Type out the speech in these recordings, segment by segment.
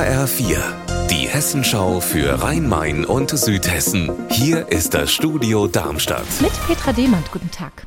HR4, die Hessenschau für Rhein-Main und Südhessen. Hier ist das Studio Darmstadt. Mit Petra Demand, guten Tag.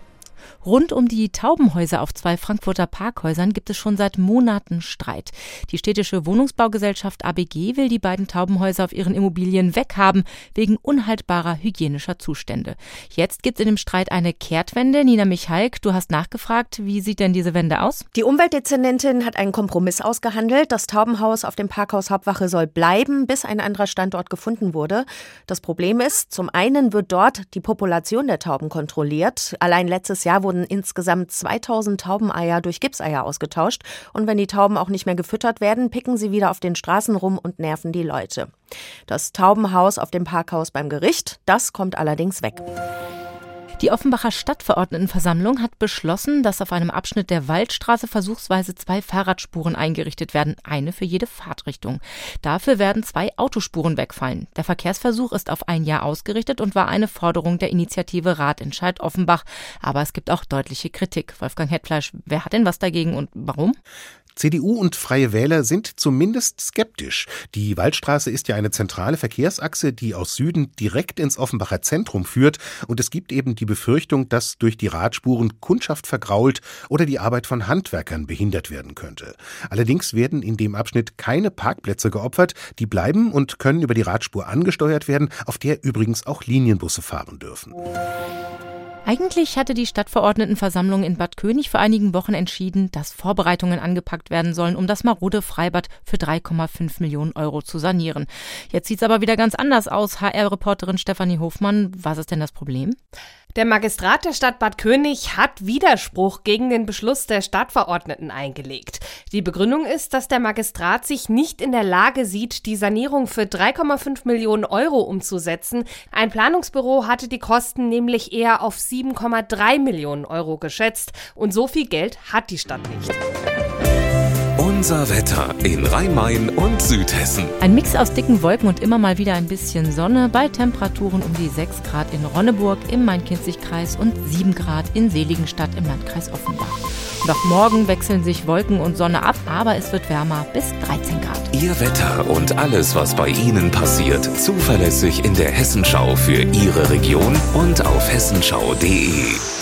Rund um die Taubenhäuser auf zwei Frankfurter Parkhäusern gibt es schon seit Monaten Streit. Die städtische Wohnungsbaugesellschaft ABG will die beiden Taubenhäuser auf ihren Immobilien weghaben, wegen unhaltbarer hygienischer Zustände. Jetzt gibt es in dem Streit eine Kehrtwende. Nina Michalk, du hast nachgefragt, wie sieht denn diese Wende aus? Die Umweltdezernentin hat einen Kompromiss ausgehandelt. Das Taubenhaus auf dem Parkhaus Hauptwache soll bleiben, bis ein anderer Standort gefunden wurde. Das Problem ist, zum einen wird dort die Population der Tauben kontrolliert. Allein letztes Jahr wurde wurden insgesamt 2000 Taubeneier durch Gipseier ausgetauscht. Und wenn die Tauben auch nicht mehr gefüttert werden, picken sie wieder auf den Straßen rum und nerven die Leute. Das Taubenhaus auf dem Parkhaus beim Gericht, das kommt allerdings weg. Die Offenbacher Stadtverordnetenversammlung hat beschlossen, dass auf einem Abschnitt der Waldstraße versuchsweise zwei Fahrradspuren eingerichtet werden, eine für jede Fahrtrichtung. Dafür werden zwei Autospuren wegfallen. Der Verkehrsversuch ist auf ein Jahr ausgerichtet und war eine Forderung der Initiative Ratentscheid Offenbach. Aber es gibt auch deutliche Kritik. Wolfgang Hetfleisch, wer hat denn was dagegen und warum? CDU und Freie Wähler sind zumindest skeptisch. Die Waldstraße ist ja eine zentrale Verkehrsachse, die aus Süden direkt ins Offenbacher Zentrum führt. Und es gibt eben die Befürchtung, dass durch die Radspuren Kundschaft vergrault oder die Arbeit von Handwerkern behindert werden könnte. Allerdings werden in dem Abschnitt keine Parkplätze geopfert. Die bleiben und können über die Radspur angesteuert werden, auf der übrigens auch Linienbusse fahren dürfen. Eigentlich hatte die Stadtverordnetenversammlung in Bad König vor einigen Wochen entschieden, dass Vorbereitungen angepackt werden sollen, um das marode Freibad für 3,5 Millionen Euro zu sanieren. Jetzt sieht es aber wieder ganz anders aus. HR-Reporterin Stefanie Hofmann, was ist denn das Problem? Der Magistrat der Stadt Bad König hat Widerspruch gegen den Beschluss der Stadtverordneten eingelegt. Die Begründung ist, dass der Magistrat sich nicht in der Lage sieht, die Sanierung für 3,5 Millionen Euro umzusetzen. Ein Planungsbüro hatte die Kosten nämlich eher auf 7,3 Millionen Euro geschätzt. Und so viel Geld hat die Stadt nicht. Unser Wetter in Rhein-Main und Südhessen. Ein Mix aus dicken Wolken und immer mal wieder ein bisschen Sonne bei Temperaturen um die 6 Grad in Ronneburg im Main-Kinzig-Kreis und 7 Grad in Seligenstadt im Landkreis Offenbach. Doch morgen wechseln sich Wolken und Sonne ab, aber es wird wärmer bis 13 Grad. Ihr Wetter und alles, was bei Ihnen passiert, zuverlässig in der Hessenschau für Ihre Region und auf hessenschau.de.